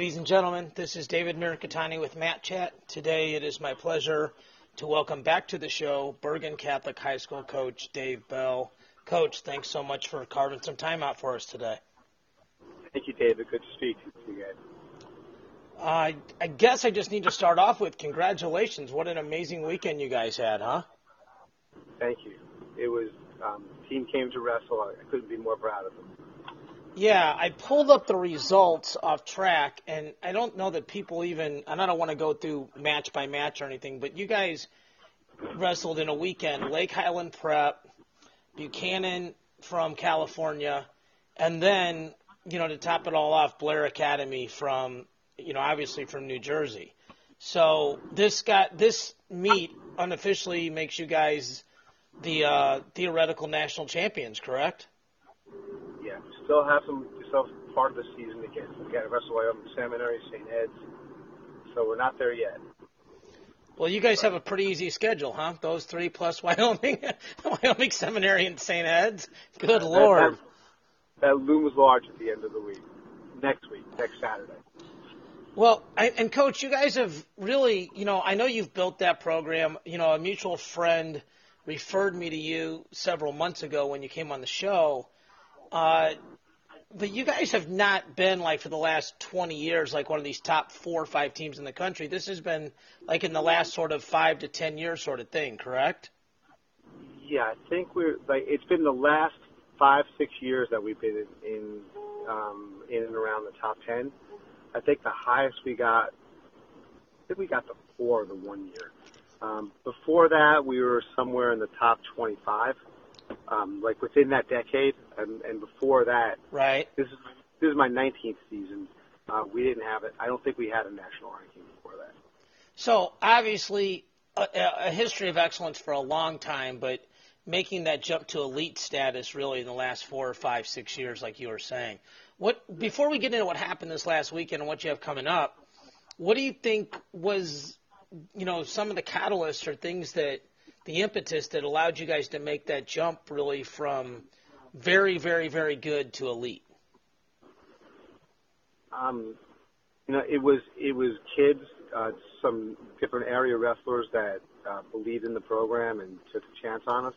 Ladies and gentlemen, this is David Mirikitani with Mat Chat. Today it is my pleasure to welcome back to the show Bergen Catholic High School coach Dave Bell. Coach, thanks so much for carving some time out for us today. Thank you, David. Good to speak to you guys. Uh, I guess I just need to start off with congratulations. What an amazing weekend you guys had, huh? Thank you. It was um, team came to wrestle. I couldn't be more proud of them. Yeah, I pulled up the results off track, and I don't know that people even, and I don't want to go through match by match or anything, but you guys wrestled in a weekend Lake Highland Prep, Buchanan from California, and then, you know, to top it all off, Blair Academy from, you know, obviously from New Jersey. So this got this meet unofficially makes you guys the uh, theoretical national champions, correct? Still have some have part of the season again. get. We got Wyoming Seminary, St. Ed's, so we're not there yet. Well, you guys have a pretty easy schedule, huh? Those three plus Wyoming, Wyoming Seminary, and St. Ed's. Good that, lord. That, that looms large at the end of the week. Next week, next Saturday. Well, I, and coach, you guys have really, you know, I know you've built that program. You know, a mutual friend referred me to you several months ago when you came on the show. Uh, but you guys have not been like for the last 20 years like one of these top four or five teams in the country. This has been like in the last sort of five to 10 years sort of thing, correct? Yeah, I think we're like it's been the last five six years that we've been in in, um, in and around the top 10. I think the highest we got, I think we got the four the one year. Um, before that, we were somewhere in the top 25, um, like within that decade, and, and before that, right. This is this is my 19th season. Uh, we didn't have it. I don't think we had a national ranking before that. So obviously, a, a history of excellence for a long time, but making that jump to elite status really in the last four or five, six years, like you were saying. What before we get into what happened this last weekend and what you have coming up, what do you think was you know, some of the catalysts or things that the impetus that allowed you guys to make that jump really from very, very, very good to elite? Um, you know, it was it was kids, uh, some different area wrestlers that uh, believed in the program and took a chance on us.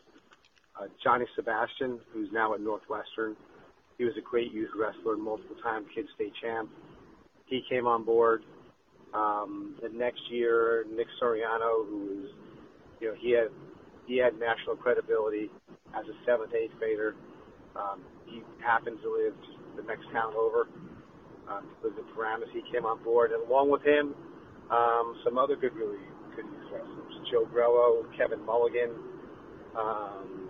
Uh, Johnny Sebastian, who's now at Northwestern, he was a great youth wrestler, multiple time kid state champ. He came on board. Um, the next year, Nick Suriano, who was, you know, he had he had national credibility as a seventh, eighth grader. Um, he happened to live just the next town over. Uh, lived in Paramus. He came on board, and along with him, um, some other good, really good wrestlers: Joe Grello, Kevin Mulligan, um,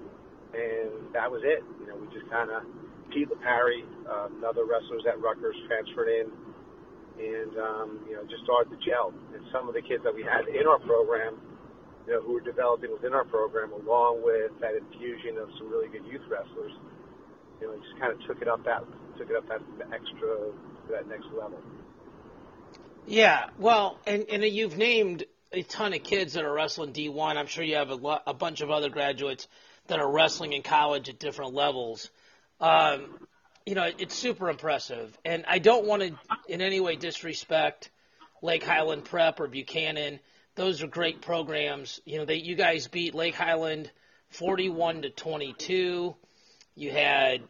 and that was it. You know, we just kind of Pete Lipari, uh, another wrestlers at Rutgers, transferred in and um, you know just started to gel. And some of the kids that we had in our program, you know, who were developing within our program, along with that infusion of some really good youth wrestlers, you know, just kind of took it up that took it up that extra that next level. Yeah, well, and and you've named a ton of kids that are wrestling D1. I'm sure you have a, a bunch of other graduates that are wrestling in college at different levels. Um, you know, it's super impressive. And I don't want to in any way disrespect Lake Highland Prep or Buchanan. Those are great programs. You know, they you guys beat Lake Highland 41 to 22. You had,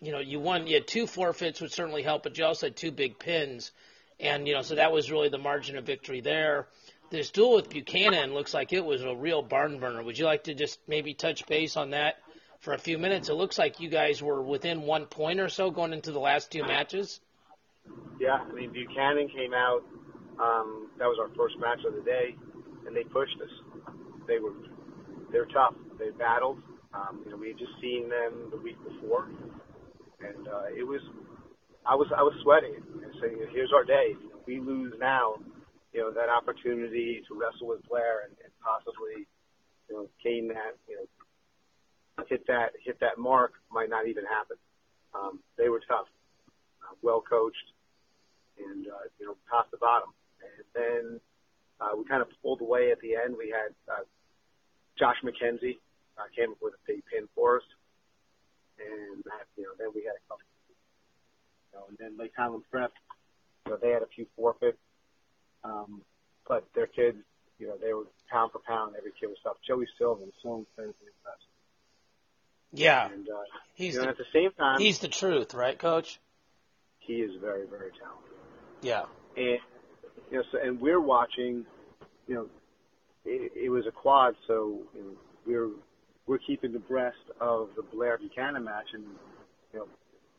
you know, you won. You had two forfeits, which certainly helped, but you also had two big pins, and you know, so that was really the margin of victory there. This duel with Buchanan looks like it was a real barn burner. Would you like to just maybe touch base on that for a few minutes. It looks like you guys were within one point or so going into the last two matches. Yeah, I mean Buchanan came out. Um, that was our first match of the day, and they pushed us. They were they're tough. They battled. Um, you know, we had just seen them the week before, and uh, it was I was I was sweating and saying, "Here's our day. Know, we lose now. You know that opportunity to wrestle with Blair and, and possibly you know gain that you know hit that hit that mark might not even happen. Um, they were tough, uh, well coached, and uh, you know top to bottom. And then we kind of pulled away at the end. We had uh, Josh McKenzie uh, came up with a big pin for us, and that, you know then we had a couple. You know, and then Lake Highland Prep You know, they had a few forfeits, um, but their kids, you know, they were pound for pound. Every kid was tough. Joey Silva was so incredibly impressive. Yeah, And uh, he's you know, the, at the same time, he's the truth, right, Coach? he is very, very talented. Yeah, And you know, so, and we're watching. You know, it, it was a quad, so you know, we're we're keeping abreast of the Blair Buchanan match, and you know,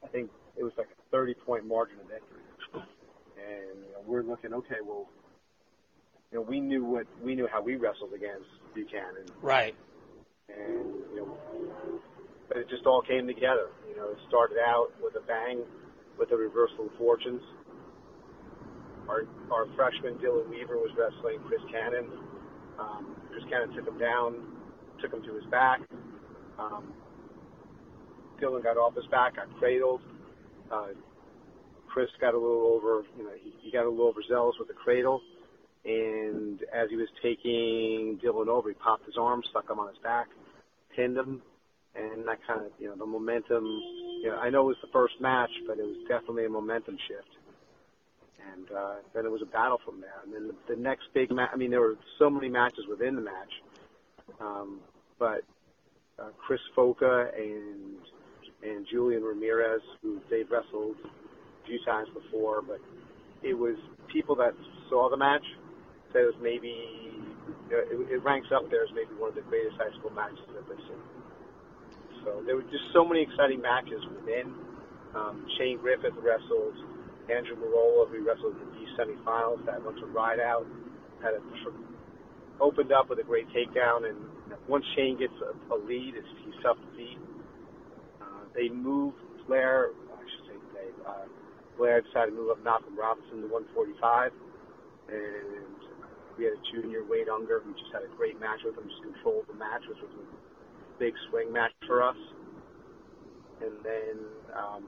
I think it was like a 30 point margin of victory. And you know, we're looking, okay, well, you know, we knew what we knew how we wrestled against Buchanan, right. and you know, but it just all came together. You know, it started out with a bang, with a reversal of fortunes. Our our freshman Dylan Weaver was wrestling Chris Cannon. Um, Chris Cannon took him down, took him to his back. Um, Dylan got off his back, got cradled. Uh, Chris got a little over, you know, he, he got a little overzealous with the cradle. And as he was taking Dylan over, he popped his arm, stuck him on his back, pinned him, and that kind of, you know, the momentum. You know, I know it was the first match, but it was definitely a momentum shift. And uh, then it was a battle from there. And then the, the next big match. I mean, there were so many matches within the match, um, but uh, Chris Foca and and Julian Ramirez, who they've wrestled a few times before, but it was people that saw the match said it was maybe it, it ranks up there as maybe one of the greatest high school matches that they've seen. So there were just so many exciting matches within. Um, Shane Griffith wrestled Andrew Marola, who wrestled in the D semifinals. That went to ride out, had a opened up with a great takedown, and once Shane gets a, a lead, it's, he's tough to beat. Uh, they moved Blair, I should say they, uh, Blair decided to move up Malcolm Robinson to 145, and we had a junior Wade Unger who just had a great match with him, just controlled the match, which was a big swing match for us. And then um,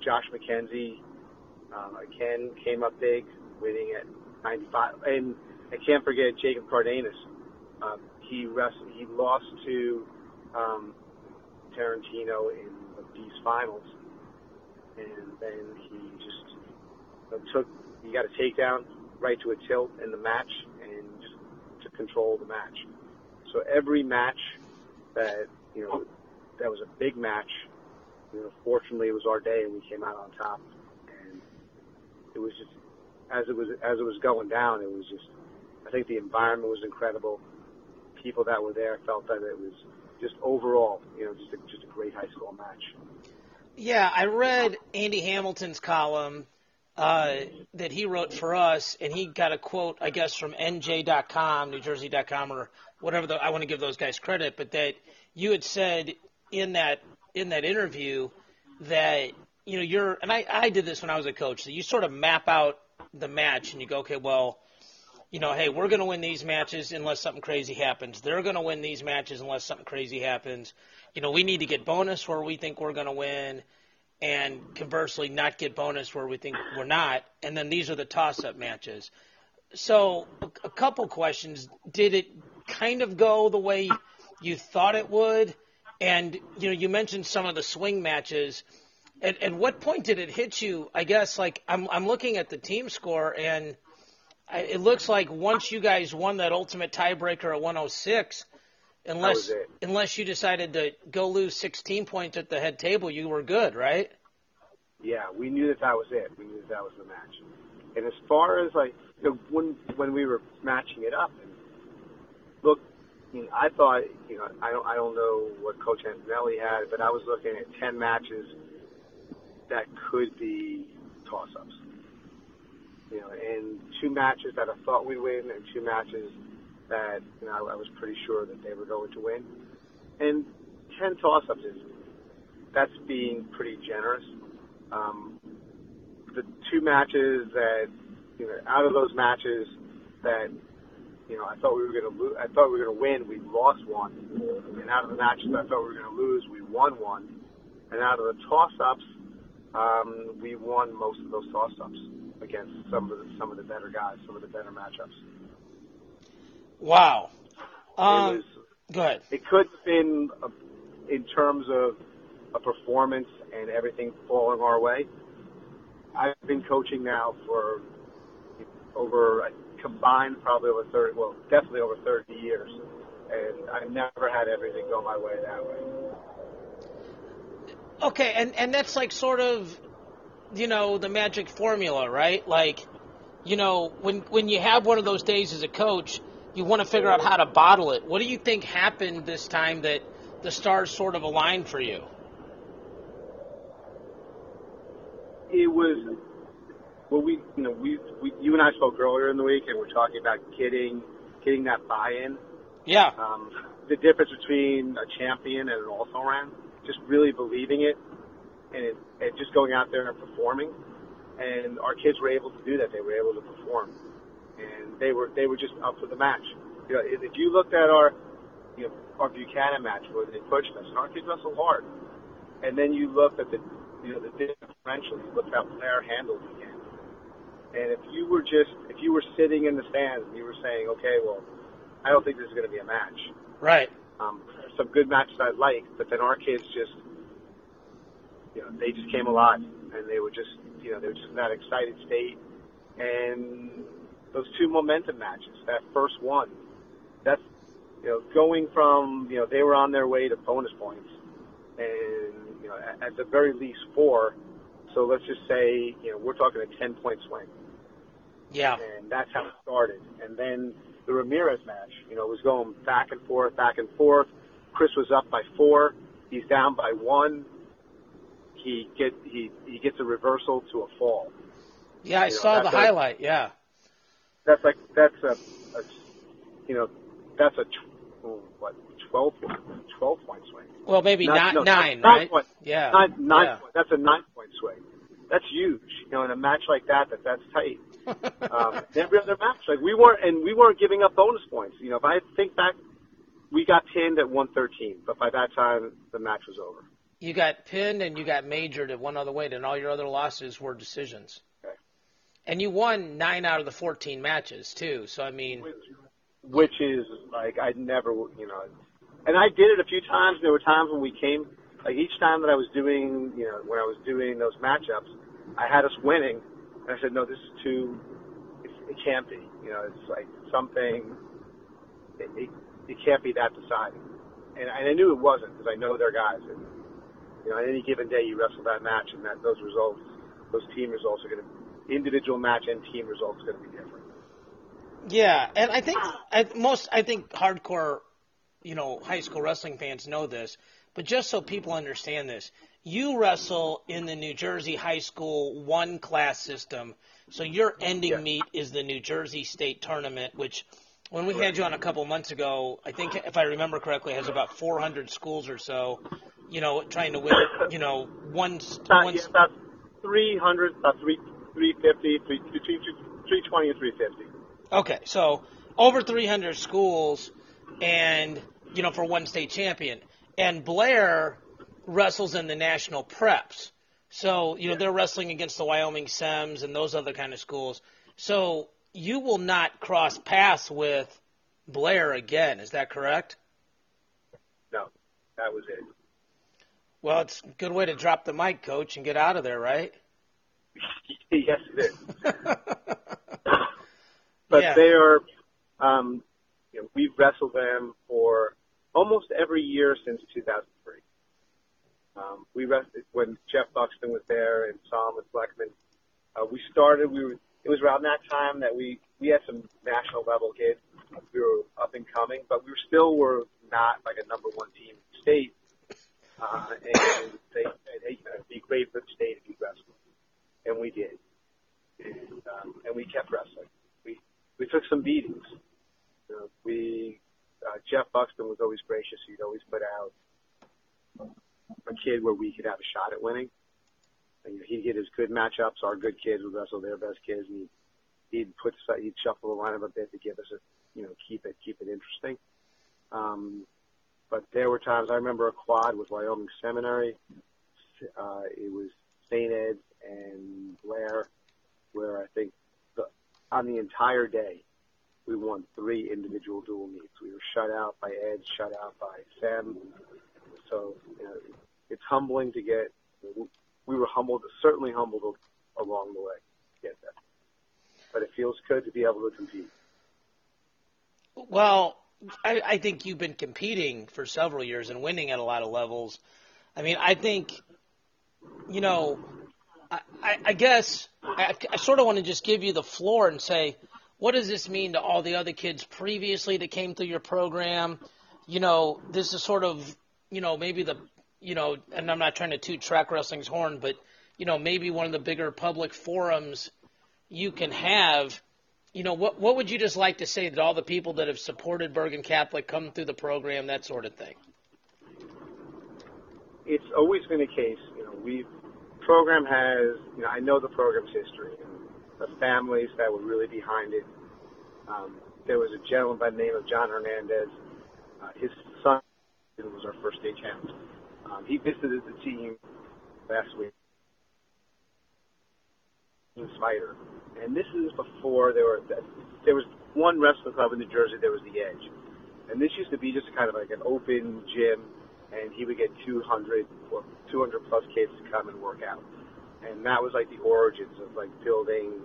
Josh McKenzie um, again came up big, winning at 95. And I can't forget Jacob Cardenas. Um, he wrestled, he lost to um, Tarantino in the Beast finals, and then he just uh, took he got a takedown right to a tilt in the match and just to control the match. So every match that you know that was a big match. You know, fortunately, it was our day and we came out on top. It was just as it was as it was going down, it was just. I think the environment was incredible. People that were there felt that it was just overall, you know, just a, just a great high school match. Yeah, I read Andy Hamilton's column uh, that he wrote for us, and he got a quote, I guess, from NJ.com, NewJersey.com, or whatever. The, I want to give those guys credit, but that you had said in that in that interview that you know you're, and I, I did this when I was a coach. That you sort of map out the match, and you go, okay, well, you know, hey, we're going to win these matches unless something crazy happens. They're going to win these matches unless something crazy happens. You know, we need to get bonus where we think we're going to win, and conversely, not get bonus where we think we're not. And then these are the toss-up matches. So, a couple questions: Did it kind of go the way you thought it would? And you know, you mentioned some of the swing matches. At, at what point did it hit you? I guess like I'm I'm looking at the team score and I, it looks like once you guys won that ultimate tiebreaker at 106, unless unless you decided to go lose 16 points at the head table, you were good, right? Yeah, we knew that that was it. We knew that that was the match. And as far as like you know, when when we were matching it up, and look, I, mean, I thought you know I don't I don't know what Coach Antonelli had, but I was looking at ten matches that could be toss-ups. You know, and two matches that I thought we'd win, and two matches that you know I was pretty sure that they were going to win. And ten toss-ups is that's being pretty generous. Um, the two matches that you know out of those matches that you know I thought we were going to lose, I thought we were going to win, we lost one, and out of the matches that I thought we were going to lose, we won one, and out of the toss-ups, um, we won most of those toss-ups against some of the some of the better guys, some of the better matchups. Wow. it Um, was go ahead. it could have been a, in terms of a performance and everything falling our way. I've been coaching now for over combined probably over 30, well, definitely over 30 years, and I've never had everything go my way that way. Okay, and and that's like sort of, you know, the magic formula, right? Like, you know, when when you have one of those days as a coach, you want to figure out how to bottle it. What do you think happened this time that the stars sort of aligned for you? It was well, we you know we, we you and I spoke earlier in the week, and we're talking about getting getting that buy-in. Yeah. Um, the difference between a champion and an also ran, just really believing it, and, it, and just going out there and performing. And our kids were able to do that. They were able to perform, and they were they were just up for the match. You know, if, you looked at our you know our Buchanan match where they pushed us, and our kids wrestled hard, and then you looked at the you know the differential. You looked how Blair handled the game and if you were just, if you were sitting in the stands and you were saying, okay, well, I don't think this is going to be a match. Right. Um, some good matches I like, but then our kids just, you know, they just came alive and they were just, you know, they were just in that excited state. And those two momentum matches, that first one, that's, you know, going from, you know, they were on their way to bonus points and, you know, at, at the very least four. So let's just say, you know, we're talking a 10 point swing. Yeah. And that's how it started. And then the Ramirez match, you know, was going back and forth, back and forth. Chris was up by four. He's down by one. He get he he gets a reversal to a fall. Yeah, I You know, saw the like- highlight. Yeah. That's like that's a, a you know that's a tw- oh, what 12, 12 point swing. Well, maybe Not- not no, nine, nine right? point. Yeah. Nine, nine yeah. point, that's a nine point swing. That's huge. You know, in a match like that, that that's tight. Um, every other match, like we weren't, and we weren't giving up bonus points. You know, if I think back, we got pinned at 113, but by that time the match was over. you got pinned and you got majored at one other weight, and all your other losses were decisions. Okay. And you won nine out of the 14 matches, too. So, I mean, Which is like I'd never, you know, and I did it a few times. There were times when we came, like each time that I was doing, you know, when I was doing those matchups, I had us winning, and I said, no, this is too, it, can't be. You know, it's like something, it, it, it can't be that deciding. And, and I knew it wasn't because I know their guys. And, you know, on any given day you wrestle that match and that those results, those team results are going to, individual match and team results are going to be different. yeah. And I think I, most, I think hardcore, you know, high school wrestling fans know this, but just so people understand this, you wrestle in the New Jersey high school one class system. So your ending Yeah. meet is the New Jersey State Tournament, which when we had you on a couple months ago, I think if I remember correctly, has about 400 schools or so, you know, trying to win, you know, one, About, uh, one yeah, about 300, about 3, 350, 3, between 320 and 350. Okay, so over 300 schools, and you know for one state champion. And Blair wrestles in the national preps, so you know they're wrestling against the Wyoming Sems and those other kind of schools. So you will not cross paths with Blair again. Is that correct? No, that was it. Well, it's a good way to drop the mic, coach, and get out of there, right? yes, it is. But Yeah. they are, um, you know, we've wrestled them for almost every year since 2003. Um, we wrestled when Jeff Buxton was there and Solomon Fleckman. Uh, we started. We were. It was around that time that we we had some national level kids. We were up and coming, but we were still were not like a number one team in the state. Uh, and they said, "Hey, you it'd be great for the state if you wrestled," and we did. And um, and we kept wrestling. We we took some beatings. You know, we uh, Jeff Buxton was always gracious. He'd always put out a kid where we could have a shot at winning. And, you know, he'd get his good matchups. Our good kids would wrestle their best kids, and he'd, he'd put he'd shuffle the lineup a bit to give us a you know keep it keep it interesting. Um, but there were times I remember a quad with Wyoming Seminary. Uh, it was St. Ed's and Blair, where I think the, on the entire day we won three individual dual meets. We were shut out by Ed, shut out by Sam. So you know, it's humbling to get. We were humbled, certainly humbled along the way to get there. But it feels good to be able to compete. Well, I, I think you've been competing for several years and winning at a lot of levels. I mean, I think, you know, I, I, I guess I, I sort of want to just give you the floor and say, what does this mean to all the other kids previously that came through your program? You know, this is sort of, you know, maybe the, you know, and I'm not trying to toot track wrestling's horn, but, you know, maybe one of the bigger public forums you can have you know, what what would you just like to say to all the people that have supported Bergen Catholic, come through the program, that sort of thing? It's always been a case, you know, we program has, you know, I know the program's history and the families that were really behind it. Um, there was a gentleman by the name of John Hernandez. Uh, his son was our first champ. Um, he visited the team last week. Spider, and this is before there were there was one wrestling club in New Jersey. There was the Edge, and this used to be just kind of like an open gym, and he would get 200 or 200 plus kids to come and work out, and that was like the origins of like building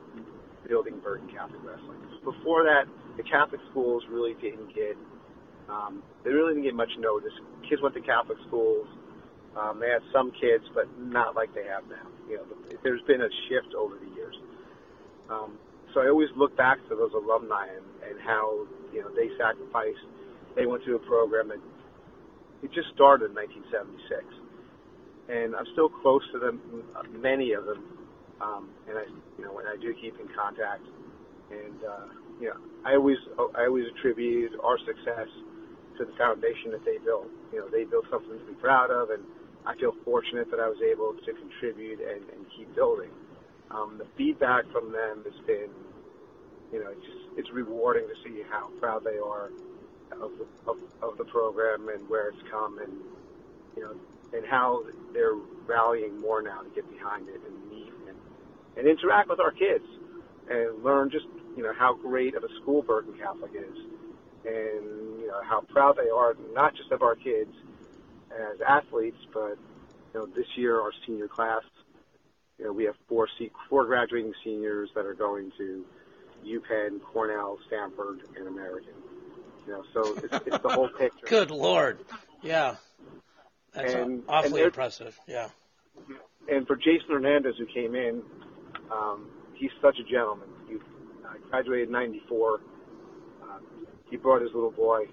building Bergen Catholic wrestling. Before that, the Catholic schools really didn't get um, they really didn't get much notice. Kids went to Catholic schools. Um, they had some kids, but not like they have now. You know, there's been a shift over the years. Um, so I always look back to those alumni and, and how you know they sacrificed. They went to a program that it just started in 1976, and I'm still close to them, many of them, um, and I you know when I do keep in contact, and uh, you know I always I always attribute our success to the foundation that they built. You know they built something to be proud of, and I feel fortunate that I was able to contribute and, and keep building. Um, the feedback from them has been, you know, it's just it's rewarding to see how proud they are of the of, of the program and where it's come, and you know, and how they're rallying more now to get behind it and meet and, and interact with our kids and learn just you know how great of a school Bergen Catholic is, and know how proud they are not just of our kids as athletes, but you know this year our senior class, you know we have four four graduating seniors that are going to UPenn, Cornell, Stanford, and American. You know, so it's, it's the whole picture. Good lord, yeah, that's and, awfully and impressive. Yeah. And for Jason Hernandez, who came in, um, he's such a gentleman. He uh, graduated '94. Uh, he brought his little boy,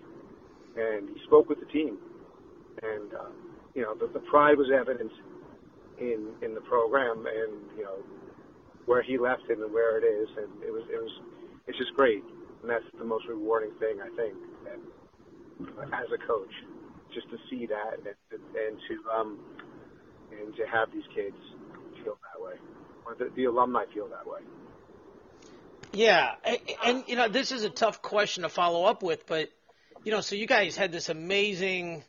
and he spoke with the team. And uh, you know the, the pride was evident in in the program, and you know where he left it and where it is, and it was it was it's just great, and that's the most rewarding thing I think that as a coach, just to see that and, and to um and to have these kids feel that way, or the, the alumni feel that way. Yeah, and, and you know this is a tough question to follow up with, but you know, so you guys had this amazing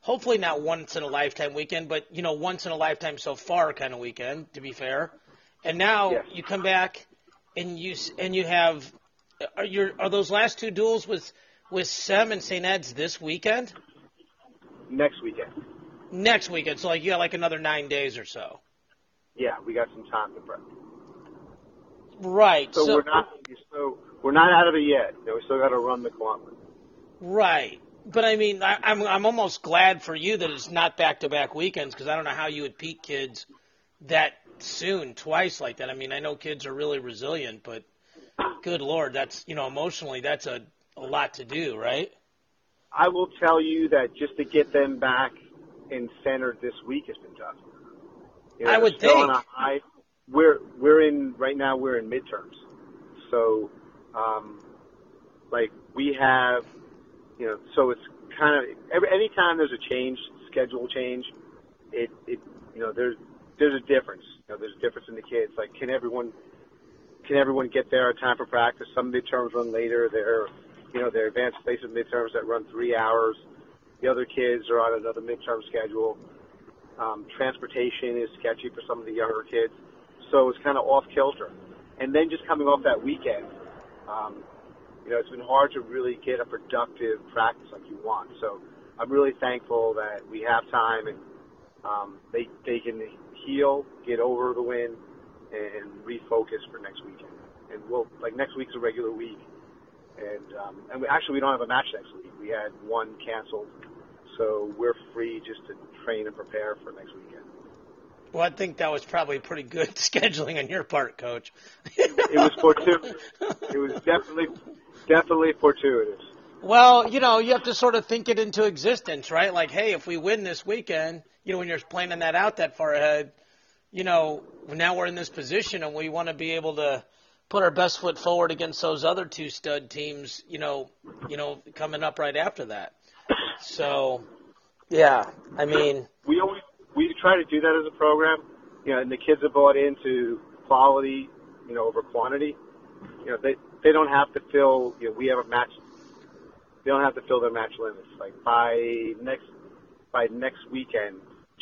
hopefully not once in a lifetime weekend, but you know, once in a lifetime so far kind of weekend. To be fair, and now yes. you come back and you and you have are your are those last two duels with with Sem and St. Ed's this weekend? Next weekend. Next weekend. So like you got like another nine days or so. Yeah, we got some time to prep. Right. So, so we're not so we're not out of it yet. We still got to run the gauntlet. Right but I mean, I, I'm I'm almost glad for you that it's not back to back weekends because I don't know how you would peak kids that soon twice like that. I mean, I know kids are really resilient, but good lord, that's you know emotionally that's a a lot to do, right? I will tell you that just to get them back in center this week has been tough. You know, I would think. High, we're we're in right now. We're in midterms, so um, like we have you know, so it's kind of every anytime there's a change, schedule change, it it you know there's there's a difference. You know, there's a difference in the kids. Like, can everyone can everyone get there on time for practice? Some midterms run later. There, you know, there are advanced placement midterms that run three hours. The other kids are on another midterm schedule. Um, transportation is sketchy for some of the younger kids, so it's kind of off kilter. And then just coming off that weekend, um, you know, it's been hard to really get a productive practice like you want. So I'm really thankful that we have time and um, they they can heal, get over the win, and refocus for next weekend. And we'll like next week's a regular week, and um, and we, actually we don't have a match next week. We had one canceled, so we're free just to train and prepare for next weekend. Well, I think that was probably pretty good scheduling on your part, Coach. it was fortuitous. It was definitely, definitely fortuitous. Well, you know, you have to sort of think it into existence, right? Like, hey, if we win this weekend, you know, when you're planning that out that far ahead, you know, now we're in this position and we want to be able to put our best foot forward against those other two stud teams, you know, you know, coming up right after that. So, yeah, I mean, we always we try to do that as a program, you know, and the kids have bought into quality, you know, over quantity. You know, they they don't have to fill. You know, we have a match. They don't have to fill their match limits. Like by next by next weekend,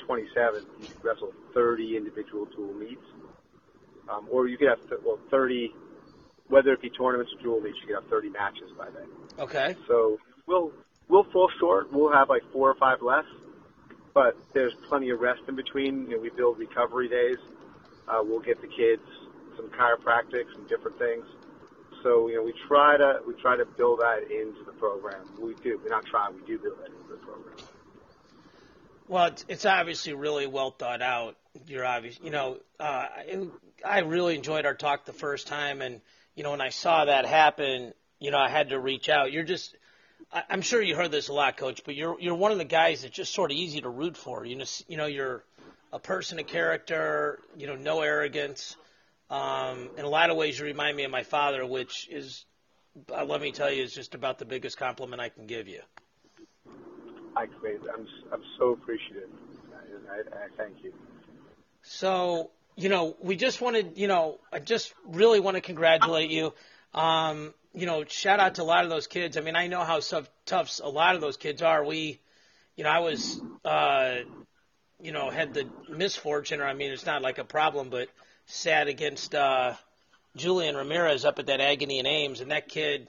27, you could wrestle 30 individual dual meets, um, or you could have well 30, whether it be tournaments or dual meets, you could have 30 matches by then. Okay. So we'll we'll fall short. We'll have like four or five less but there's plenty of rest in between. You know, we build recovery days. Uh, we'll get the kids some chiropractic, some different things. So you know, we try to we try to build that into the program. We do. We're not trying. We do build that into the program. Well, it's, obviously really well thought out. You're obvious. You know, uh, I really enjoyed our talk the first time, and you know, when I saw that happen, you know, I had to reach out. You're just I'm sure you heard this a lot, Coach, but you're you're one of the guys that's just sort of easy to root for. You know, you know, you're a person of character. You know, no arrogance. Um, in a lot of ways, you remind me of my father, which is, uh, let me tell you, is just about the biggest compliment I can give you. I, I'm I'm so appreciative. I, I, I thank you. So, you know, we just wanted, you know, I just really want to congratulate you. Um, you know, shout out to a lot of those kids. I mean, I know how tough, tough a lot of those kids are. We, you know, I was, uh, you know, had the misfortune, or I mean, it's not like a problem, but sat against uh, Julian Ramirez up at that Agony and Ames, and that kid,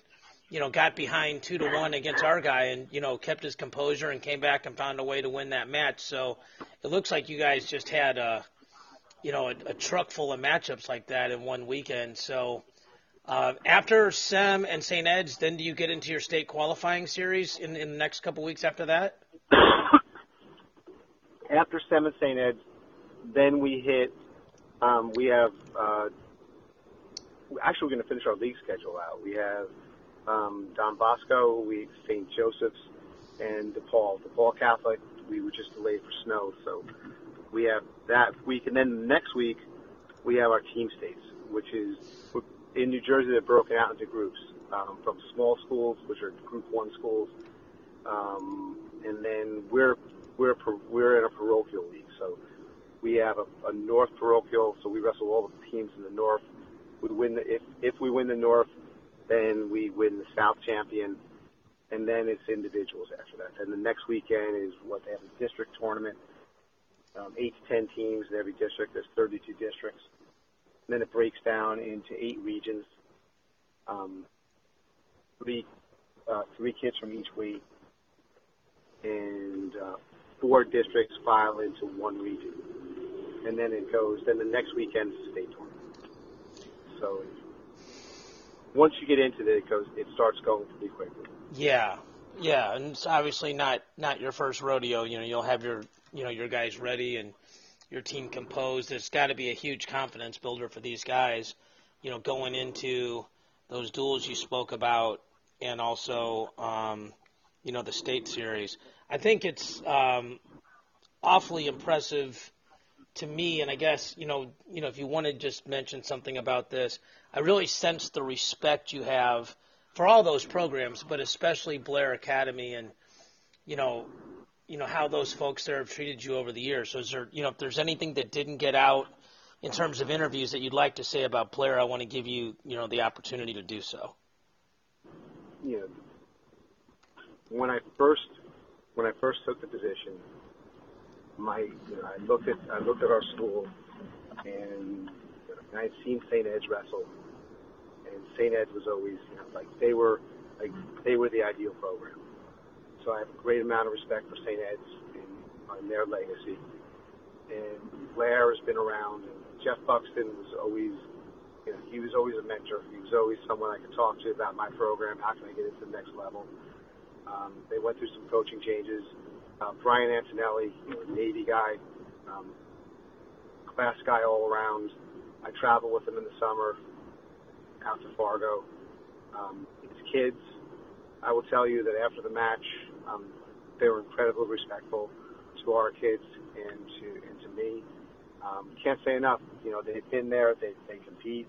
you know, got behind two to one against our guy, and you know, kept his composure and came back and found a way to win that match. So it looks like you guys just had a, you know, a, a truck full of matchups like that in one weekend. So uh, after SEM and St. Ed's, then do you get into your state qualifying series in, in the next couple weeks after that? after SEM and St. Ed's, then we hit. Um, we have. Uh, actually, we're going to finish our league schedule out. We have um, Don Bosco, we St. Joseph's, and DePaul. DePaul Catholic. We were just delayed for snow, so we have that week, and then next week we have our team states, which is in New Jersey, they're broken out into groups um, from small schools, which are Group One schools, um, and then we're we're we're in a parochial have a, a North parochial. So we wrestle all the teams in the North. We win the, if if we win the North, then we win the South champion, and then it's individuals after that. And the next weekend is what they have a district tournament. Um, eight to ten teams in every district. There's 32 districts And then it breaks down into eight regions. Um, three uh, three kids from each weight, and uh, four districts file into one region, and then it goes. Then the next weekend is state tournament. So once you get into it, it goes. It starts going pretty quickly. Yeah, yeah, and it's obviously not not your first rodeo. You know, you'll have your you know your guys ready and your team composed. It's got to be a huge confidence builder for these guys, you know, going into those duels you spoke about, and also, um, you know, the state series. I think it's um, awfully impressive to me, and I guess you know, you know, if you want to just mention something about this, I really sense the respect you have for all those programs, but especially Blair Academy, and you know, you know how those folks there have treated you over the years. So is there, you know, if there's anything that didn't get out in terms of interviews that you'd like to say about Blair, I want to give you, you know, the opportunity to do so. Yeah. When I first when I first took the position, my I looked at I looked at our school and I had seen St. Ed's wrestle, and St. Ed's was always you know like they were like they were the ideal program so I have a great amount of respect for St. Ed's and, and their legacy. And Blair has been around, and Jeff Buxton was always, you know, he was always a mentor. He was always someone I could talk to about my program. How can I get it to the next level? Um, they went through some coaching changes. Uh, Brian Antonelli, Navy guy, um, class guy all around. I travel with him in the summer out to Fargo. Um, his kids, I will tell you that after the match, um, they were incredibly respectful to our kids and to and to me. Um, can't say enough. You know, they've been there. They they compete,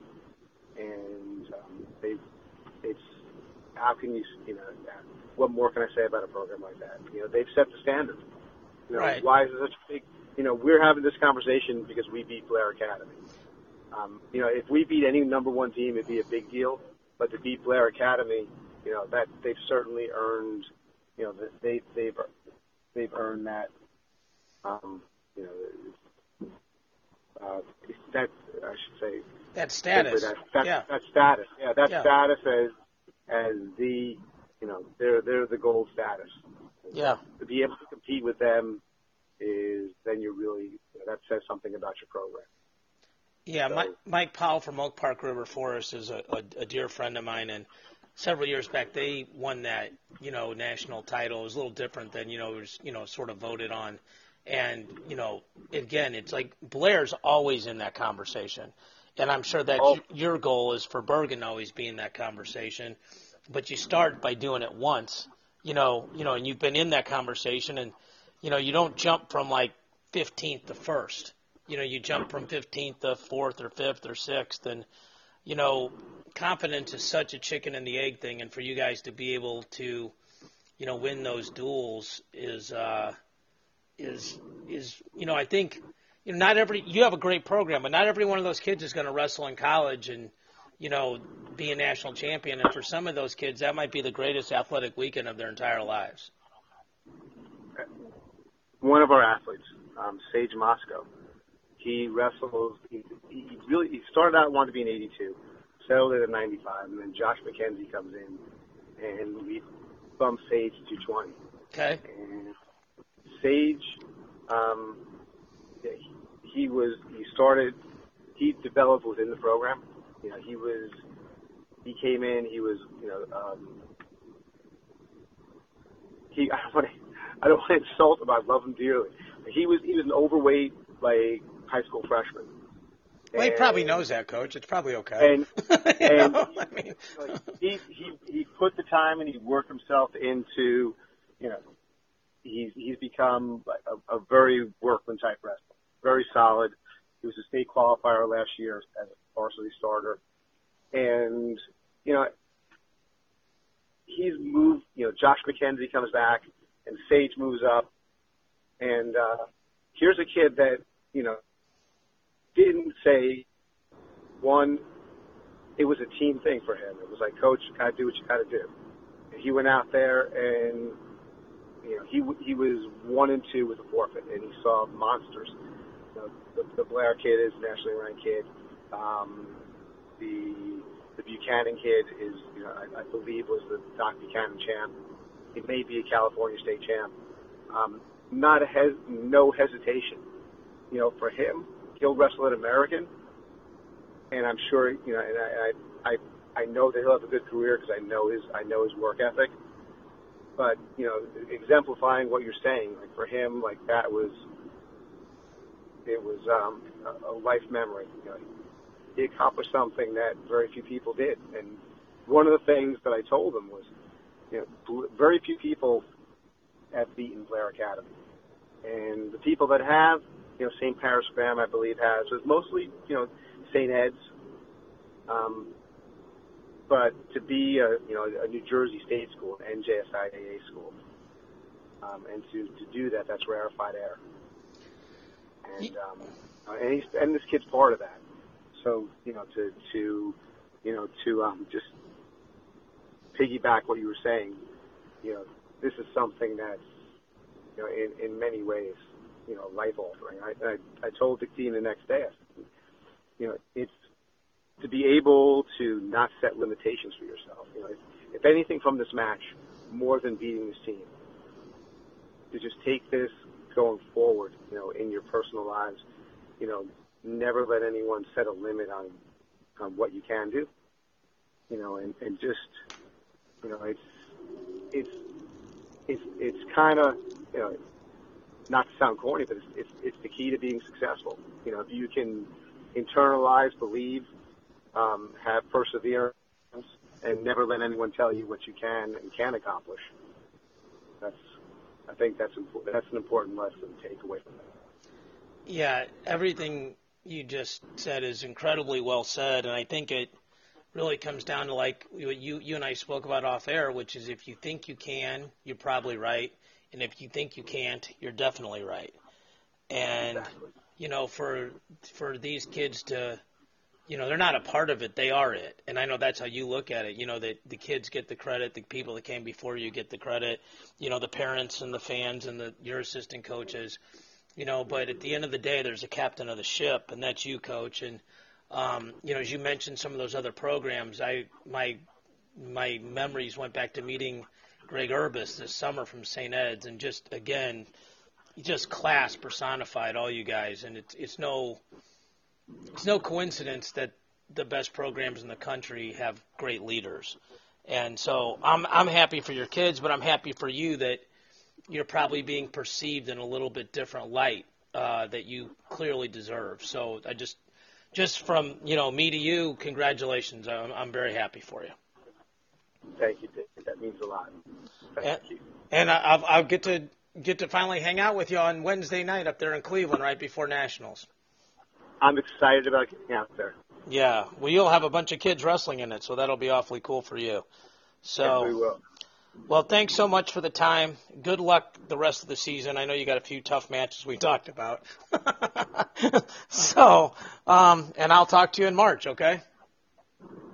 and um, they it's how can you you know what more can I say about a program like that? You know, they've set the standard. You know, right. why is it such a big? You know, we're having this conversation because we beat Blair Academy. Um, you know, if we beat any number one team, it'd be a big deal. But to beat Blair Academy, you know, that they've certainly earned. You know, they they've they've earned that. Um, you know, uh, that I should say. That status. That, that, yeah. That status. Yeah, that yeah. status as as the you know they're they're the gold status. Yeah. To be able to compete with them is then really you know, that says something about your program. Yeah, So- Mike, Mike Powell from Oak Park River Forest is a, a, a dear friend of mine, and several years back they won that you know national title. It was a little different than you know it was you know sort of voted on, and you know again it's like Blair's always in that conversation, and I'm sure that Oh. your goal is for Bergen always be in that conversation, but you start by doing it once, you know, you know, and you've been in that conversation, and you know you don't jump from like 15th to first. You know, you jump from 15th to fourth or fifth or sixth, and you know, confidence is such a chicken and the egg thing, and for you guys to be able to, you know, win those duels is uh, is is you know, I think you know, not every you have a great program, but not every one of those kids is going to wrestle in college and you know be a national champion, and for some of those kids, that might be the greatest athletic weekend of their entire lives. One of our athletes, um, Sage Moscow, he wrestles. He, he really he started out wanting to be an 82, settled it at 95, and then Josh McKenzie comes in, and we bump Sage to 220. Okay. And Sage, um, he, he was he started he developed within the program. You know, he was he came in. He was you know um, he I don't want to I don't want to insult him. I love him dearly. He was he was an overweight like high school freshman. Well, he probably knows that, coach. It's probably okay. And and- know, I mean, like, he he he put the time and he worked himself into, you know, he's he's become a, a very workman type wrestler, very solid. He was a state qualifier last year as a varsity starter, and you know, he's moved. You know, Josh McKenzie comes back, and Sage moves up, and uh, here's a kid that you know didn't say one it was a team thing for him. It was like, coach, you gotta do what you gotta do. And he went out there and, you know, he he was one and two with a forfeit, and he saw monsters. You know, the, the Blair kid is nationally ranked kid. Um, the the Buchanan kid is, you know, I, I believe was the Doc Buchanan champ. He may be a California state champ. Um, not a hes- no hesitation. You know, for him, he'll wrestle at American and I'm sure you know, and I I I, I know that he'll have a good career because I know his I know his work ethic. But you know, exemplifying what you're saying, like for him, like that was it was um, a, a life memory. You know, he accomplished something that very few people did, and one of the things that I told him was, you know, very few people have beaten Blair Academy, and the people that have, you know, St. Paris Graham, I believe, has was mostly, you know, St. Ed's. Um, but to be a you know a New Jersey State school, an NJSIAA school, um, and to, to do that, that's rarefied air. And um, and he's and this kid's part of that. So you know to to you know to um, just piggyback what you were saying, you know this is something that's you know in in many ways you know life altering. I, I I told the team the next day. Said, you know, it's to be able to not set limitations for yourself. You know, if, if anything from this match, more than beating this team, to just take this going forward, you know, in your personal lives, you know, never let anyone set a limit on on what you can do. You know, and, and just you know, it's it's it's it's kind of you know, not to sound corny, but it's, it's it's the key to being successful. You know, if you can internalize, believe, um, have perseverance, and never let anyone tell you what you can and can accomplish. That's I think that's important. That's an important lesson to take away from that. Yeah, everything you just said is incredibly well said, and I think it really comes down to like you you and I spoke about off air, which is if you think you can, you're probably right, and if you think you can't, you're definitely right. And Exactly. you know, for for these kids to you know, they're not a part of it, they are it. And I know that's how you look at it. You know, that the kids get the credit, the people that came before you get the credit, you know, the parents and the fans and the your assistant coaches. You know, but at the end of the day there's a captain of the ship and that's you, coach. And um, you know, as you mentioned some of those other programs, I my my memories went back to meeting Greg Urbas this summer from St. Ed's and just again just class personified all you guys and it's it's no it's no coincidence that the best programs in the country have great leaders. And so I'm I'm happy for your kids, but I'm happy for you that you're probably being perceived in a little bit different light uh, that you clearly deserve. So I just just from you know me to you, congratulations. I'm, I'm very happy for you. Thank you, Dave. That means a lot. Thank Yeah. you. And I, I'll, I'll get to get to finally hang out with you on Wednesday night up there in Cleveland, right before nationals. I'm excited about getting out there. Yeah, well, you'll have a bunch of kids wrestling in it, so that'll be awfully cool for you. So, Yes, we will. Well, thanks so much for the time. Good luck the rest of the season. I know you got a few tough matches we talked about. so, um, and I'll talk to you in March, okay?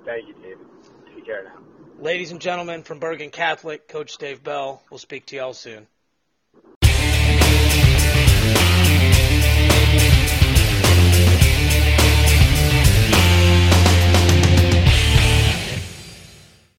Thank you, David. Take care now. Ladies and gentlemen from Bergen Catholic, Coach Dave Bell. We'll speak to you all soon.